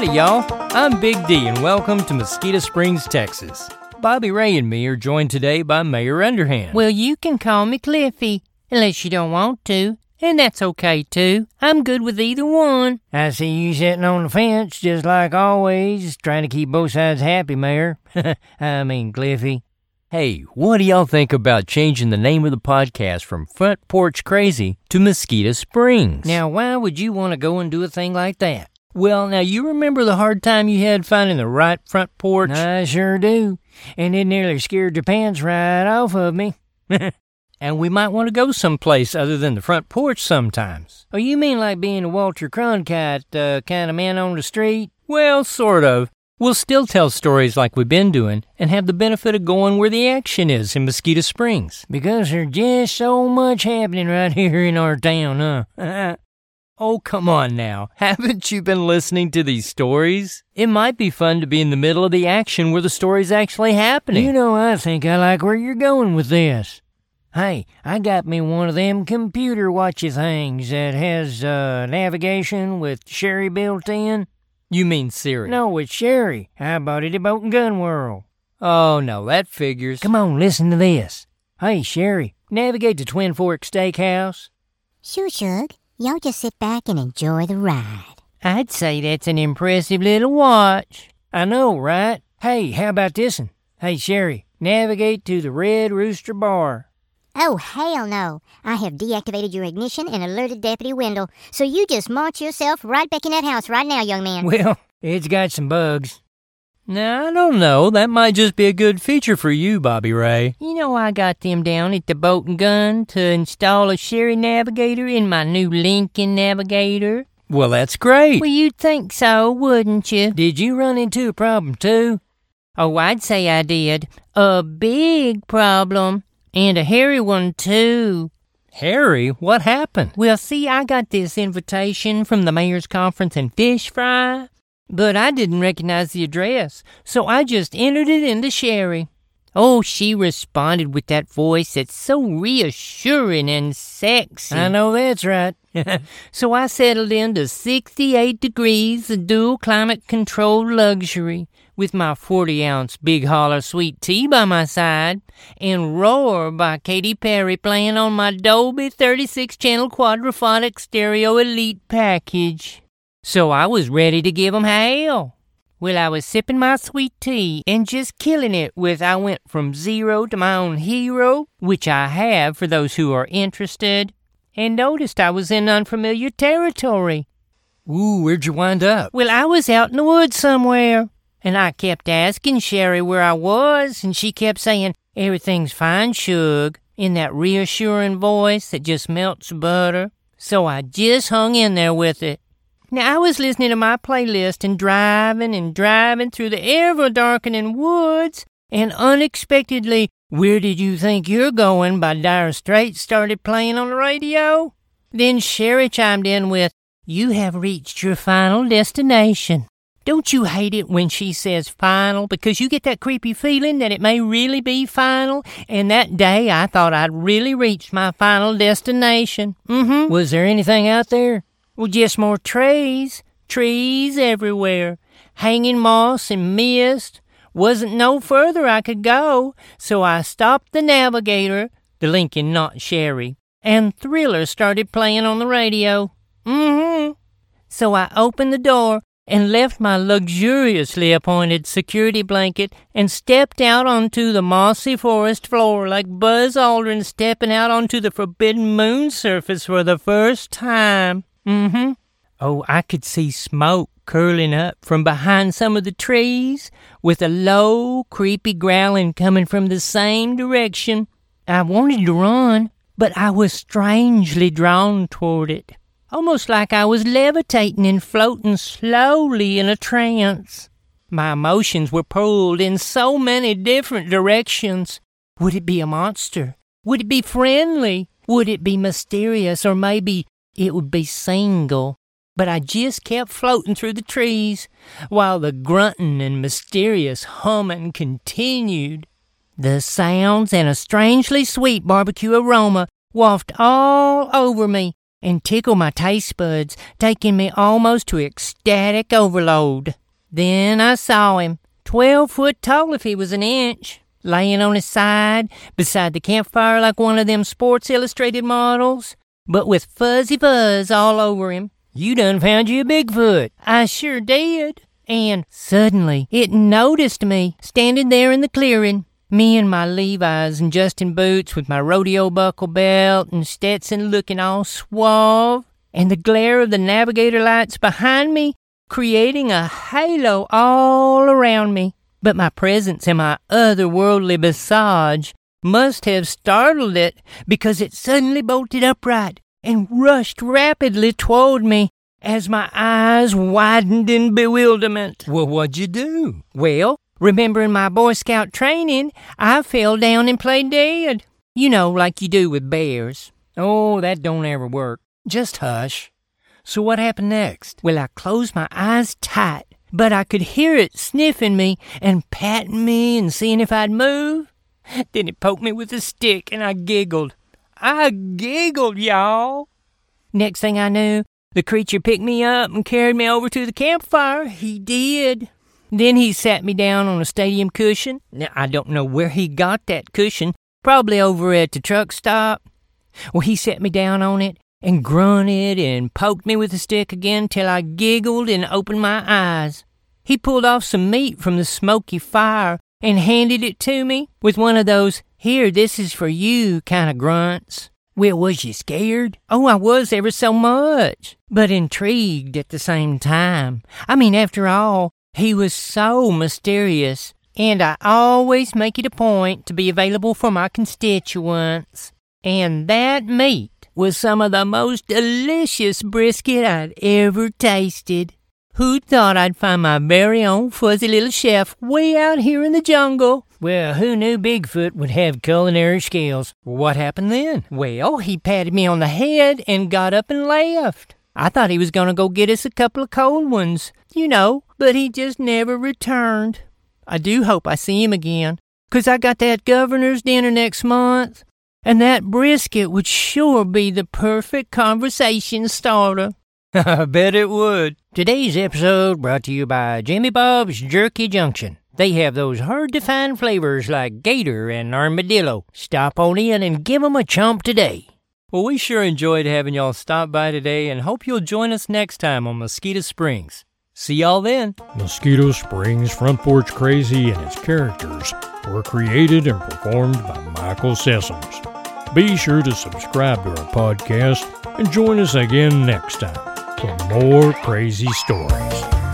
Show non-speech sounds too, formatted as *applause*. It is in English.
Howdy, y'all. I'm Big D, and welcome to Mosquito Springs, Texas. Bobby Ray and me are joined today by Mayor Underhand. Well, you can call me Cliffy, unless you don't want to. And that's okay, too. I'm good with either one. I see you sitting on the fence, just like always, trying to keep both sides happy, Mayor. *laughs* I mean, Cliffy. Hey, what do y'all think about changing the name of the podcast from Front Porch Crazy to Mosquito Springs? Now, why would you want to go and do a thing like that? Well, now you remember the hard time you had finding the right front porch? I sure do. And it nearly scared your pants right off of me. *laughs* and we might want to go someplace other than the front porch sometimes. Oh, you mean like being a Walter Cronkite uh, kind of man on the street? Well, sort of. We'll still tell stories like we've been doing and have the benefit of going where the action is in Mosquito Springs. Because there's just so much happening right *laughs* here in our town, huh? *laughs* Oh, come on now. *laughs* Haven't you been listening to these stories? It might be fun to be in the middle of the action where the story's actually happening. You know, I think I like where you're going with this. Hey, I got me one of them computer watchy things that has uh, navigation with Sherry built in. You mean Siri? No, it's Sherry. I bought it at Boat and Gun World. Oh, no, that figures. Come on, listen to this. Hey, Sherry, navigate to Twin Forks Steakhouse. Sure, Shug. Y'all just sit back and enjoy the ride. I'd say that's an impressive little watch. I know, right? Hey, how about this one? Hey, Sherry, navigate to the Red Rooster Bar. Oh, hell no. I have deactivated your ignition and alerted Deputy Wendell, so you just march yourself right back in that house right now, young man. Well, it's got some bugs. Now, I don't know. That might just be a good feature for you, Bobby Ray. You know, I got them down at the Boat and Gun to install a Sherry Navigator in my new Lincoln Navigator. Well, that's great. Well, you'd think so, wouldn't you? Did you run into a problem, too? Oh, I'd say I did. A big problem. And a hairy one, too. Harry, what happened? Well, see, I got this invitation from the mayor's conference in Fish Fry, but I didn't recognize the address, so I just entered it into Sherry. Oh, she responded with that voice that's so reassuring and sexy. I know that's right. *laughs* So I settled into 68 degrees of dual climate controlled luxury with my 40 ounce Big Holler sweet tea by my side and Roar by Katy Perry playing on my Dolby 36 channel quadraphonic stereo elite package. So I was ready to give 'em hell. Well, I was sipping my sweet tea and just killing it with I went from zero to my own hero, which I have for those who are interested, and noticed I was in unfamiliar territory. Ooh, where'd you wind up? Well, I was out in the woods somewhere, and I kept asking Sherry where I was, and she kept saying, Everything's fine, Shug, in that reassuring voice that just melts butter. So I just hung in there with it. Now, I was listening to my playlist and driving and driving through the ever darkening woods, and unexpectedly, Where Did You Think You're Going by Dire Straits started playing on the radio. Then Sherry chimed in with, You have reached your final destination. Don't you hate it when she says final? Because you get that creepy feeling that it may really be final. And that day I thought I'd really reached my final destination. Mm-hmm. Was there anything out there? Well, just more trees. Trees everywhere. Hanging moss and mist. Wasn't no further I could go, so I stopped the navigator, the Lincoln not Sherry, and Thriller started playing on the radio. Mm-hmm. So I opened the door and left my luxuriously appointed security blanket and stepped out onto the mossy forest floor like Buzz Aldrin stepping out onto the forbidden moon surface for the first time. Mm-hmm. Oh, I could see smoke curling up from behind some of the trees, with a low, creepy growling coming from the same direction. I wanted to run, but I was strangely drawn toward it, almost like I was levitating and floating slowly in a trance. My emotions were pulled in so many different directions. Would it be a monster? Would it be friendly? Would it be mysterious? Or maybe it would be single? But I just kept floating through the trees while the grunting and mysterious humming continued. The sounds and a strangely sweet barbecue aroma wafted all over me and tickled my taste buds, taking me almost to ecstatic overload. Then I saw him, twelve foot tall if he was an inch, laying on his side beside the campfire like one of them Sports Illustrated models, but with fuzzy fuzz all over him. You done found you a Bigfoot. I sure did. And suddenly it noticed me standing there in the clearing. Me in my Levi's and Justin boots with my rodeo buckle belt and Stetson looking all suave, and the glare of the navigator lights behind me creating a halo all around me. But my presence and my otherworldly visage must have startled it because it suddenly bolted upright and rushed rapidly toward me as my eyes widened in bewilderment. Well, what'd you do? Well, Remembering my Boy Scout training, I fell down and played dead. You know, like you do with bears. Oh, that don't ever work. Just hush. So what happened next? Well, I closed my eyes tight, but I could hear it sniffing me and patting me and seeing if I'd move. Then he poked me with a stick and I giggled. I giggled, y'all. Next thing I knew, the creature picked me up and carried me over to the campfire. He did. Then he sat me down on a stadium cushion. Now, I don't know where he got that cushion, probably over at the truck stop. Well, he set me down on it and grunted and poked me with the stick again till I giggled and opened my eyes. He pulled off some meat from the smoky fire and handed it to me with one of those, here, this is for you kind of grunts. Well, was you scared? Oh, I was ever so much, but intrigued at the same time. I mean, after all, he was so mysterious, and I always make it a point to be available for my constituents. And that meat was some of the most delicious brisket I'd ever tasted. Who'd thought I'd find my very own fuzzy little chef way out here in the jungle? Well, who knew Bigfoot would have culinary skills? What happened then? Well, he patted me on the head and got up and left. I thought he was going to go get us a couple of cold ones, you know, but he just never returned. I do hope I see him again, 'cause I got that governor's dinner next month, and that brisket would sure be the perfect conversation starter. I *laughs* bet it would. Today's episode brought to you by Jimmy Bob's Jerky Junction. They have those hard to find flavors like gator and armadillo. Stop on in and give give 'em a chomp today. Well, we sure enjoyed having y'all stop by today and hope you'll join us next time on Mosquito Springs. See y'all then. Mosquito Springs Front Porch Crazy and its characters were created and performed by Michael Sessoms. Be sure to subscribe to our podcast and join us again next time for more crazy stories.